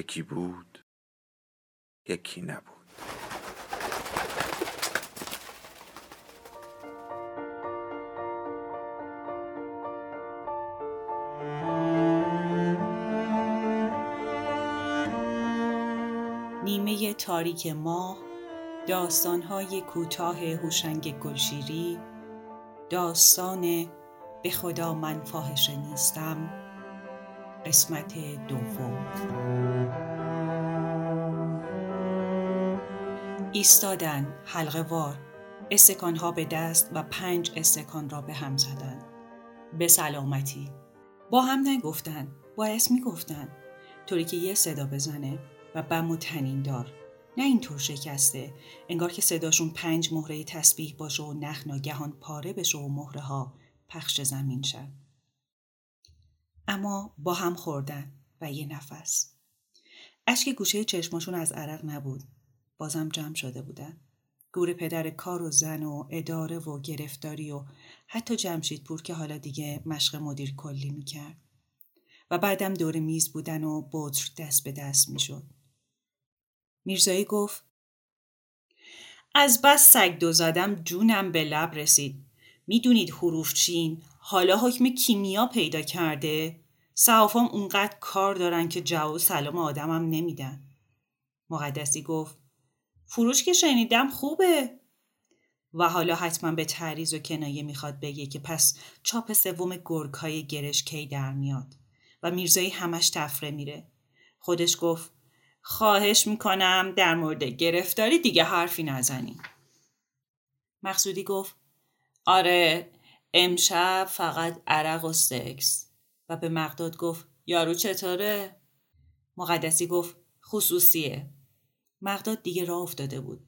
یکی بود یکی نبود. نیمه تاریک ماه داستانهای کوتاه هوشنگ گلشیری داستان به خدا من فاحشه نیستم. قسمت دوم. ایستادن حلقه وار. استکان ها به دست و پنج استکان را به هم زدن. به سلامتی. با هم نگفتن باعث می‌گفتن. طوری که یه صدا بزنه و بم و تنین دار. نه اینطور شکسته. انگار که صداشون پنج مهره تسبیح باشه و نخ ناگهان پاره بشه و مهره ها پخش زمین شد اما با هم خوردن و یه نفس. اشک گوشه چشماشون از عرق نبود. بازم جمع شده بودن. گور پدر کار و زن و اداره و گرفتاری و حتی جمشید پور که حالا دیگه مشق مدیر کلی می‌کرد. و بعدم دور میز بودن و بطر دست به دست می‌شد. میرزایی گفت از بس سگ دو زدم جونم به لب رسید. می‌دونید حروف چین حالا حکم کیمیا پیدا کرده؟ صحافام اونقدر کار دارن که جواب سلام آدمم نمیدن. مقدسی گفت فروش که شنیدم خوبه. و حالا حتما به تعریض و کنایه می‌خواد بگه که پس چاپ سوم گرگ های گرش کی در میاد؟ و میرزایی همش تفره میره. خودش گفت خواهش می‌کنم در مورد گرفتاری دیگه حرفی نزنی. مقصودی گفت آره امشب فقط عرق و سکس. و به مقداد گفت یارو چطوره؟ مقدسی گفت خصوصیه. مقداد دیگه راه افتاده بود.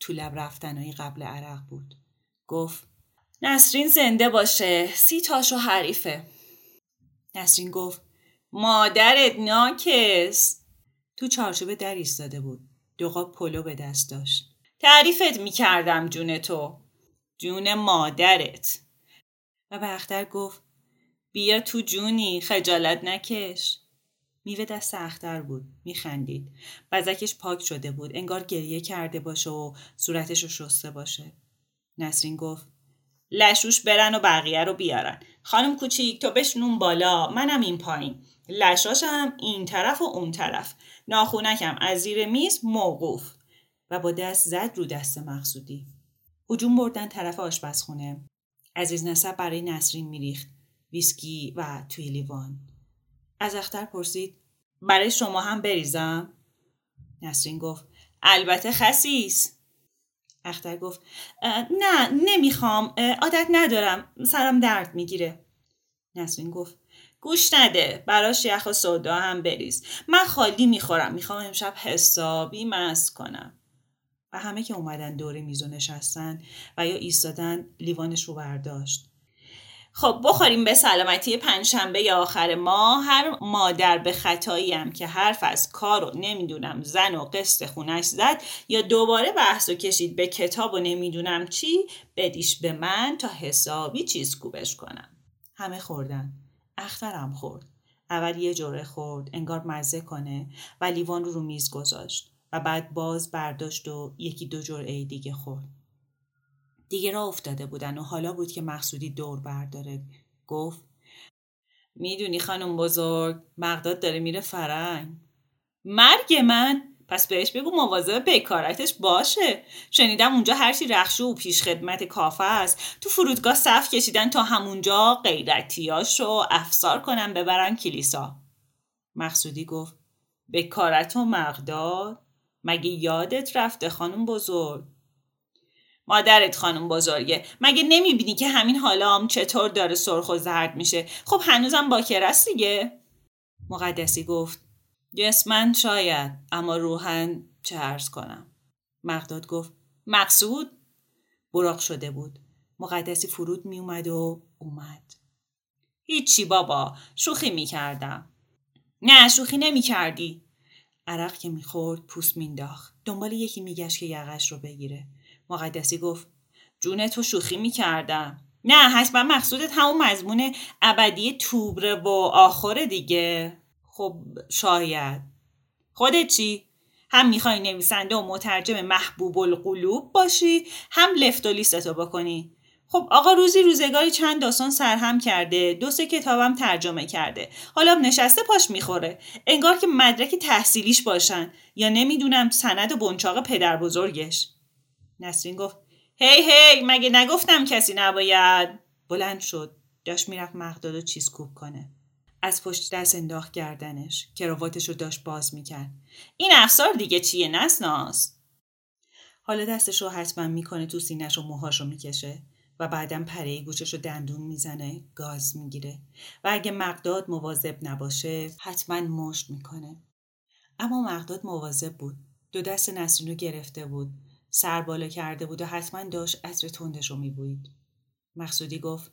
تو لب رفتنهای قبل عرق بود. گفت نسرین زنده باشه سی تاشو حریفه. نسرین گفت مادرت ناکس. تو چارچوب در ایستاده بود. دو قاب پلو به دست داشت. تعریفت می‌کردم جون تو. جون مادرت. و به اختر گفت بیا تو جونی خجالت نکش. میوه دست اختر بود میخندید. بزکش پاک شده بود انگار گریه کرده باشه و صورتش رو شسته باشه. نسرین گفت لشوش برن و بقیه رو بیارن. خانم کوچیک تو بشنون بالا. منم این پایین. لشاشم این طرف و اون طرف. ناخونکم از زیر میز موقوف. و با دست زد رو دست مقصودی. هجوم بردن طرف آشپزخونه. عزیز نسب برای نسرین میریخت. ویسکی و توی لیوان. از اختر پرسید برای شما هم بریزم؟ نسرین گفت البته خسیس. اختر گفت نه نمی‌خوام عادت ندارم سرم درد می‌گیره. نسرین گفت گوش نده براش یخ و سودا هم بریز. من خالی می‌خورم می‌خوام امشب حسابی مست کنم. و همه که اومدن دور میزو نشستن و یا ایستادن لیوانش رو برداشت. خب بخوریم به سلامتی پنجشنبه یا آخر ماه. هر مادر به خطایی هم که حرف از کار و نمی‌دونم زن و قسط خونش زد یا دوباره بحث و کشید به کتاب و نمی‌دونم چی بدیش به من تا حسابی چیز کوبش کنم. همه خوردن. اخترم خورد. اول یه جوره خورد انگار مزه کنه و لیوان رو رو میز گذاشت. و بعد باز برداشت و یکی دو جرعه دیگه خورد. دیگه را افتاده بودن و حالا بود که مقصودی دور برداره. گفت می‌دونی خانم بزرگ مقداد داره میره فرنگ. مرگ من؟ پس بهش بگو مواظب بیکارتش باشه. شنیدم اونجا هرچی رخشو و پیش خدمت کافه است. تو فرودگاه صف کشیدن تا همونجا غیرتیاشو افسار کنن ببرن کلیسا. مقصودی گفت بکارت و مقداد؟ مگه یادت رفته خانم بزرگ؟ مادرت خانم بزرگه. مگه نمی‌بینی که همین حالا هم چطور داره سرخ و زرد میشه؟ خب هنوزم باکر دیگه. مقدسی گفت جسمن شاید اما روحن چه عرض کنم؟ مقداد گفت مقصود؟ براق شده بود. مقدسی فرود میومد و اومد. هیچی بابا شوخی می‌کردم. نه شوخی نمی‌کردی. عرق که می‌خورد پوست مینداخت دنبال یکی میگشت که یقش رو بگیره. مقدسی گفت جون تو شوخی می‌کردم. نه حتما مقصودت همون مضمون ابدی توبره و آخر دیگه. خب شاید. خودت چی؟ هم می‌خوای نویسنده و مترجم محبوب القلوب باشی هم لفت و لیستتو بکنی. خب آقا روزی روزگاری چند داستان سرهم کرده دو سه کتابم ترجمه کرده. حالا نشسته پاش می‌خوره. انگار که مدرک تحصیلیش باشن. یا نمی‌دونم سند و بنچاق پدر بزرگش. نسرین گفت هی هی مگه نگفتم کسی نباید؟ بلند شد. داشت می‌رفت مقداد و چیز کوب کنه. از پشت دست انداخت گردنش. کراواتش رو داشت باز می‌کرد. این افسار دیگه چیه نسناس؟ حالا دستش رو حتما می‌کنه تو سینش و موهاش رو می‌کشه. و بعدم پره گوشش رو دندون می‌زنه گاز می‌گیره و اگه مقداد مواظب نباشه حتما مشت می‌کنه اما مقداد مواظب بود دو دست نسرین رو گرفته بود سر بالا کرده بود و حتما داشت عطر تندش رو میبوید مقصودی گفت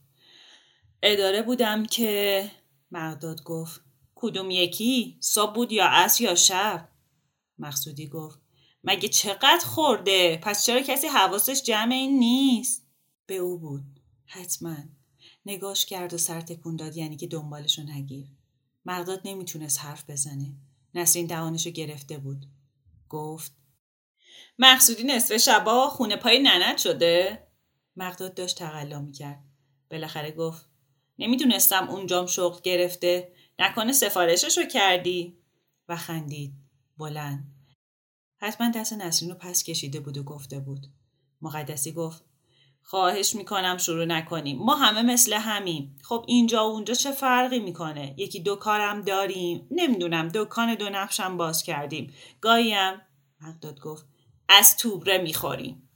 اداره بودم که مقداد گفت کدوم یکی؟ صبح بود یا عصر یا شب؟ مقصودی گفت مگه چقدر خورده؟ پس چرا کسی حواسش جمع این نیست؟ به او بود. حتما. نگاش کرد و سر تکون داد یعنی که دنبالشو نگیر. مقداد نمی‌تونست حرف بزنه. نسرین دهانشو گرفته بود. گفت مقصودی نصف شبا خونه پای ننت شده؟ مقداد داشت تقلا می‌کرد. بالاخره گفت نمی‌دونستم اونجام شغل گرفته. نکنه سفارششو کردی. و خندید. بلند. حتما دست نسرین رو پس کشیده بود و گفته بود. مقدسی گفت خواهش می‌کنم شروع نکنیم. ما همه مثل همیم. خب اینجا و اونجا چه فرقی می‌کنه؟ یکی دو کارم داریم. نمی‌دونم دکان دو نفشم باز کردیم. گاهیم مقداد گفت از توبره می‌خوریم.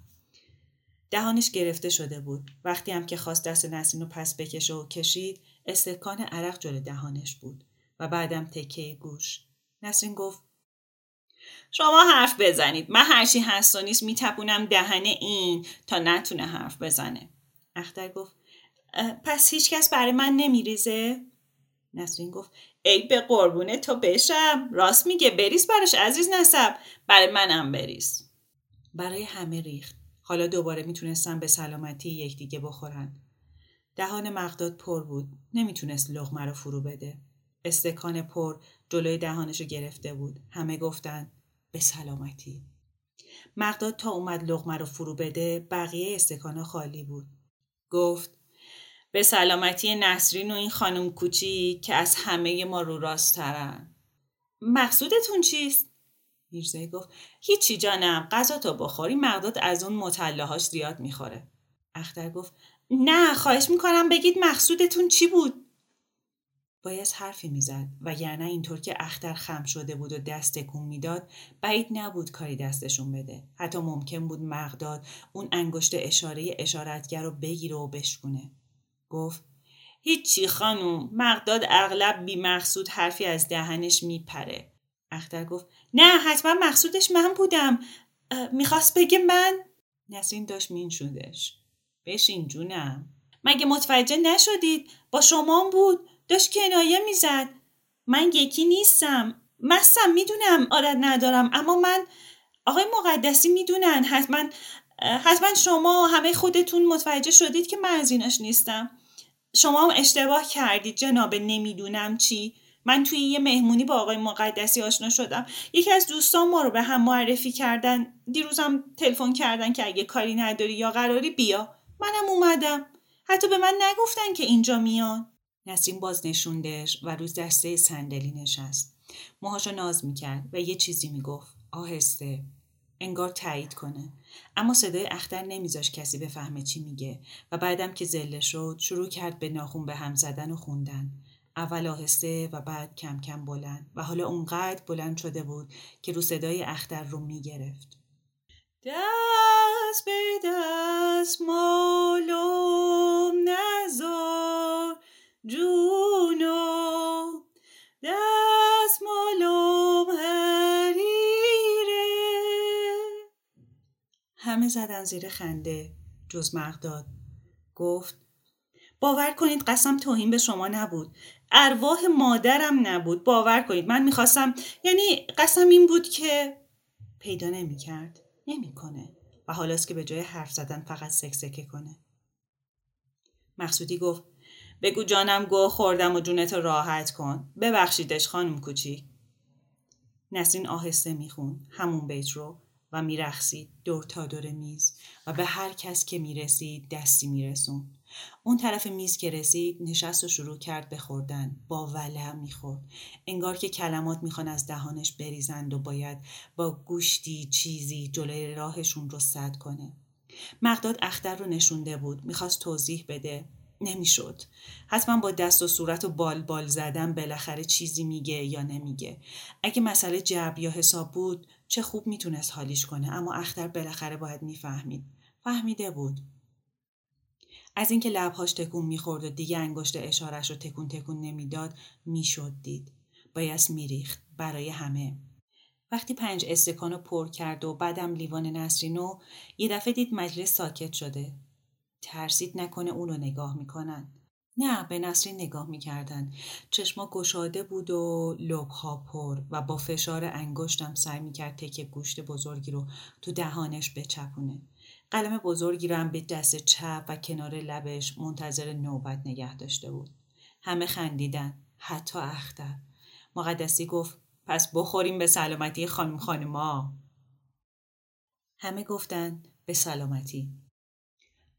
دهانش گرفته شده بود. وقتی هم که خواست دست نسرین رو پس بکشه و کشید استکان عرق جلو دهانش بود و بعدم تکه گوش. نسرین گفت شما حرف بزنید. من هرچی هست و نیست میتپونم دهن این تا نتونه حرف بزنه. اختر گفت پس هیچکس برای من نمیریزه؟ نسرین گفت ای به قربونه تو بشم. راست میگه بریز براش عزیز نسب. برای منم بریز. برای همه ریخت. حالا دوباره می‌تونستن به سلامتی یکدیگه بخورن. دهان مقداد پر بود. نمی‌تونست لغمه رو فرو بده. استکان پر جلوی دهانشو گرفته بود. همه گفتن به سلامتی. مقداد تا اومد لغمه رو فرو بده بقیه استکان خالی بود. گفت به سلامتی نسرین و این خانم کوچی که از همه ما رو راسترن مقصودتون چیست؟ میرزایی گفت هیچی جانم غذا تو بخوری مقداد از اون مطلعهاش زیاد می‌خوره. اختر گفت نه خواهش می‌کنم بگید مقصودتون چی بود؟ باید حرفی می‌زد وگرنه اینطور که اختر خم شده بود و دست تکون می‌داد بعید نبود کاری دستشون بده. حتی ممکن بود مقداد اون انگشت اشاره اشارتگر رو بگیره و بشکونه. گفت هیچی خانوم مقداد اغلب بی مقصود حرفی از دهنش میپره. اختر گفت نه حتما مقصودش من بودم. می‌خواست بگه من؟ نسرین داشت مین شدش. بشین جونم. مگه متوجه نشدید؟ با شما بود. داشت کنایه می‌زد. من یکی نیستم. مستم می‌دونم عادت ندارم اما من آقای مقدسی می‌دونن حتما حتما شما همه خودتون متوجه شدید که من از ایناش نیستم. شما هم اشتباه کردید جناب نمی‌دونم چی. من توی یه مهمونی با آقای مقدسی آشنا شدم. یکی از دوستان ما رو به هم معرفی کردن. دیروزم تلفن کردن که اگه کاری نداری یا قراری بیا. منم اومدم. حتی به من نگفتن که اینجا میان. نسرین باز نشوندش و روز دسته صندلی نشست. موهاشو ناز می‌کرد و یه چیزی می‌گفت. آهسته. انگار تایید کنه. اما صدای اختر نمیذاش کسی بفهمه چی میگه و بعدم که زله شد شروع کرد به ناخون به هم زدن و خوندن. اول آهسته و بعد کم کم بلند. و حالا اونقدر بلند شده بود که رو صدای اختر رو می‌گرفت. دست به دست مالو نزار. جونو دست حریره. همه زدن زیر خنده جز مقداد. گفت باور کنید قسم توهین به شما نبود. ارواح مادرم نبود. باور کنید من می‌خواستم یعنی قسم این بود که پیدا نمی‌کرد نمی‌کنه و حالاست که به جای حرف زدن فقط سکسکه کنه. مقصودی گفت بگو جانم گوه خوردم و جونت راحت کن. ببخشیدش خانم کوچیک نسرین آهسته میخون همون بیت رو. و میرخسید دور تا دور میز. و به هر کس که می‌رسید دستی میرسون اون طرف میز که رسید نشست و شروع کرد به خوردن. با ولع می‌خورد. انگار که کلمات می‌خوان از دهانش بریزند و باید با گوشتی چیزی جلوی راهشون رو سد کنه. مقداد اختر رو نشونده بود. می‌خواست توضیح بده. نمی‌شد. حتما با دست و صورت و بال بال زدن بالاخره چیزی میگه یا نمیگه. اگه مسئله جبر یا حساب بود چه خوب می‌تونست حالیش کنه اما اختر بالاخره باید می‌فهمید. فهمیده بود. از اینکه لبهاش تکون می‌خورد و دیگه انگشت اشارش رو تکون تکون نمی‌داد می‌شد دید. بایست میریخت برای همه. وقتی پنج استکان رو پر کرد و بعدم لیوان نسرینو یه دفعه دید مجلس ساکت شده. ترسید نکنه اون رو نگاه می‌کنن. نه به نسرین نگاه می‌کردن. چشما گشاده بود و لبها پر و با فشار انگشتم سعی می‌کرد تکه گوشت بزرگی رو تو دهانش بچپونه. قلم بزرگی رو هم به دست چپ و کنار لبش منتظر نوبت نگه داشته بود. همه خندیدن. حتی اختر. مقدسی گفت پس بخوریم به سلامتی خانم خانما. همه گفتن به سلامتی.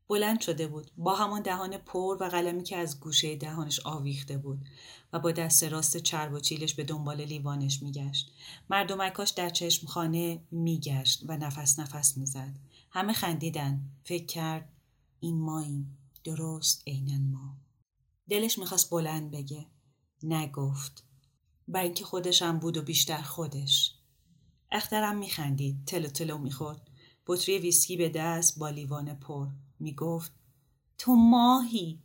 بلند شده بود. با همان دهان پر و قلمی که از گوشه دهانش آویخته بود و با دست راست چرب و چیلش به دنبال لیوانش میگشت. مردمکاش در چشم خانه میگشت و نفس نفس می‌زد. همه خندیدن. فکر کرد این ماییم. درست عینا ما. دلش می‌خواست بلند بگه. نگفت. بر اینکه خودشم بود و بیشتر خودش. اخترم میخندید. تلو تلو می‌خورد. بطری ویسکی به دست با لیوان پر. می‌گفت تو ماهی؟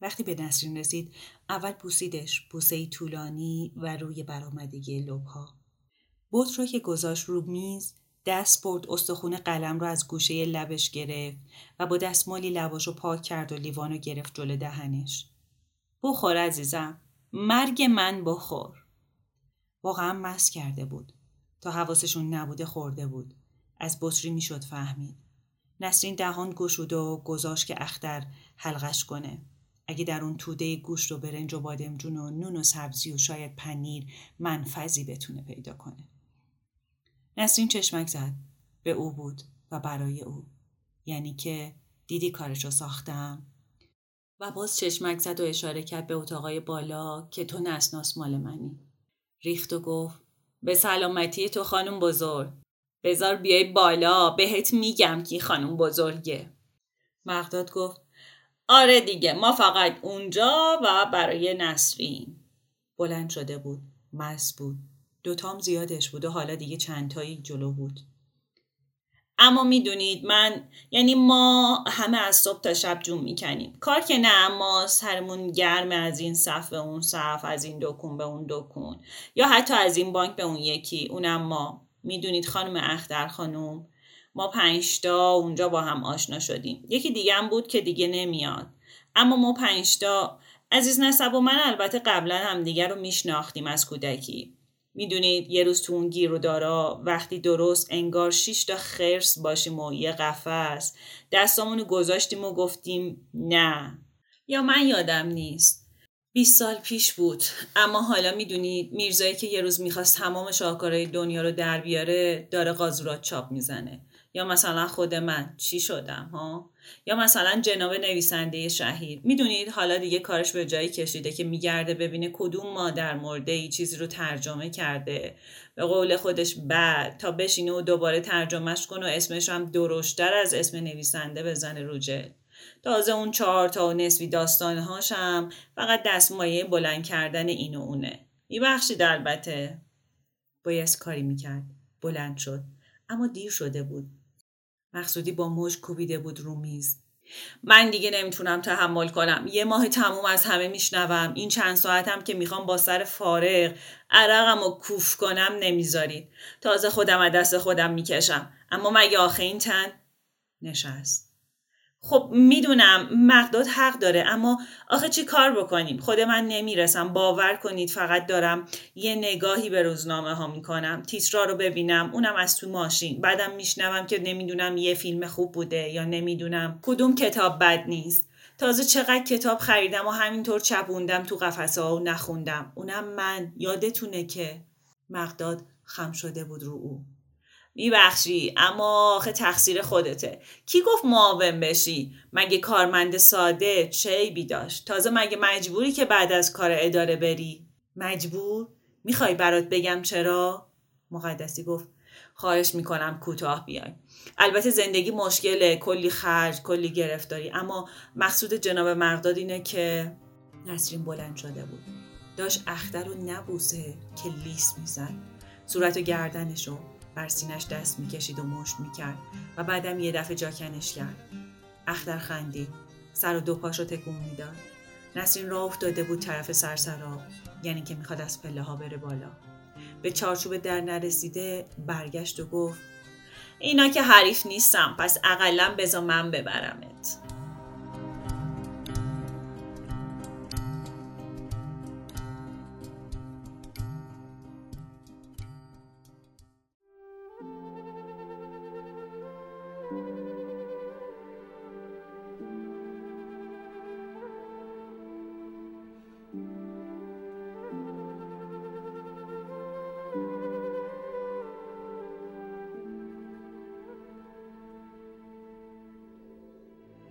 وقتی به نسرین رسید اول بوسیدش بوسه طولانی و روی برآمدگی لبها. بطر رو که گذاشت رو میز دست برد استخون قلم رو از گوشه لبش گرفت و با دستمالی لباش رو پاک کرد و لیوانو گرفت جلو دهنش. بخور عزیزم مرگ من بخور. واقعا مس کرده بود. تا حواسشون نبوده خورده بود. از بطری می‌شد فهمید. نسرین دهان گشود و گذاشت که اختر حلقش کنه. اگه در اون توده گوشت و برنج و بادمجون و نون و سبزی و شاید پنیر منفذی بتونه پیدا کنه. نسرین چشمک زد. به او بود و برای او. یعنی که دیدی کارشو ساختم؟ و باز چشمک زد و اشاره کرد به اتاقای بالا که تو نسناس مال منی. ریخت و گفت به سلامتی تو خانم بزرگ. بزار بیای بالا بهت میگم کی خانم بزرگه. مقداد گفت آره دیگه ما فقط اونجا و برای نسرین. بلند شده بود مس بود. دوتام زیادش بود و حالا دیگه چندتایی جلو بود. اما می‌دونید من یعنی ما همه از صبح تا شب جون می‌کنیم. کار که نه ما سرمون گرم از این صف به اون صف از این دکون به اون دکون. یا حتی از این بانک به اون یکی اونم ما. می‌دونید خانم اختر خانم ما پنجتا اونجا با هم آشنا شدیم. یکی دیگه هم بود که دیگه نمیاد. اما ما پنجتا عزیز نسب و من البته قبلا هم دیگه رو میشناختیم از کودکی. می‌دونید یه روز تو اون گیر و دارا وقتی درست انگار شیش تا خرس باشیم و یه قفس دستامونو گذاشتیم و گفتیم نه. یا من یادم نیست. 20 سال پیش بود. اما حالا می‌دونید میرزایی که یه روز می‌خواست تمام شاهکارهای دنیا رو در بیاره داره قازورات چاپ می‌زنه. یا مثلا خود من. چی شدم ها؟ یا مثلا جناب نویسنده شهیر می‌دونید حالا دیگه کارش به جایی کشیده که میگرده ببینه کدوم مادر مرده ای چیزی رو ترجمه کرده. به قول خودش بعد تا بشینه و دوباره ترجمهش کنه و اسمش هم درشتر از اسم نویسنده بزنه روجه تازه اون چهار تا و نصفی داستانهاشم فقط دستمایه بلند کردن این و اونه. میبخشید البته. بایست کاری می‌کرد. بلند شد. اما دیر شده بود. مقصودی با مش کوبیده بود رو میز. من دیگه نمی‌تونم تحمل کنم. یه ماه تموم از همه میشنوم. این چند ساعتم که می‌خوام با سر فارغ عرقم و کوف کنم نمی‌ذارید. تازه خودم از دست خودم می‌کشم. اما مگه آخه این تن؟ نشست. خب می‌دونم مقداد حق داره اما آخه چی کار بکنیم؟ خود من نمی‌رسم. باور کنید فقط دارم یه نگاهی به روزنامه ها می‌کنم تیترا رو ببینم اونم از تو ماشین. بعدم میشنوم که نمی‌دونم یه فیلم خوب بوده یا نمی‌دونم. کدوم کتاب بد نیست؟ تازه چقدر کتاب خریدم و همینطور چپوندم تو قفسه ها و نخوندم. اونم من. یادتونه که مقداد خم شده بود رو او. میبخشی اما آخه تقصیر خودته. کی گفت معاون بشی؟ مگه کارمند ساده چه داشت؟ تازه مگه مجبوری که بعد از کار اداره بری؟ مجبور؟ می‌خوای برات بگم چرا؟ مقدسی گفت خواهش می‌کنم کوتاه بیای. البته زندگی مشکله کلی خرج کلی گرفتاری اما مقصود جناب مقداد اینه که نسرین بلند شده بود. داشت اختر رو نبوسه که لیس می‌زد. صورت و گردنشو بر سینش دست می‌کشید و مشت می‌کرد و بعدم یه دفعه جاکنش کرد. اختر خندید. سر و دو پاش رو تکون می‌داد. نسرین راه افتاده بود طرف سرسرا یعنی که می‌خواد از پله ها بره بالا. به چارچوب در نرسیده برگشت و گفت اینا که حریف نیستم پس اقلا بزا من ببرمت.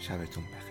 شبتون بخیر.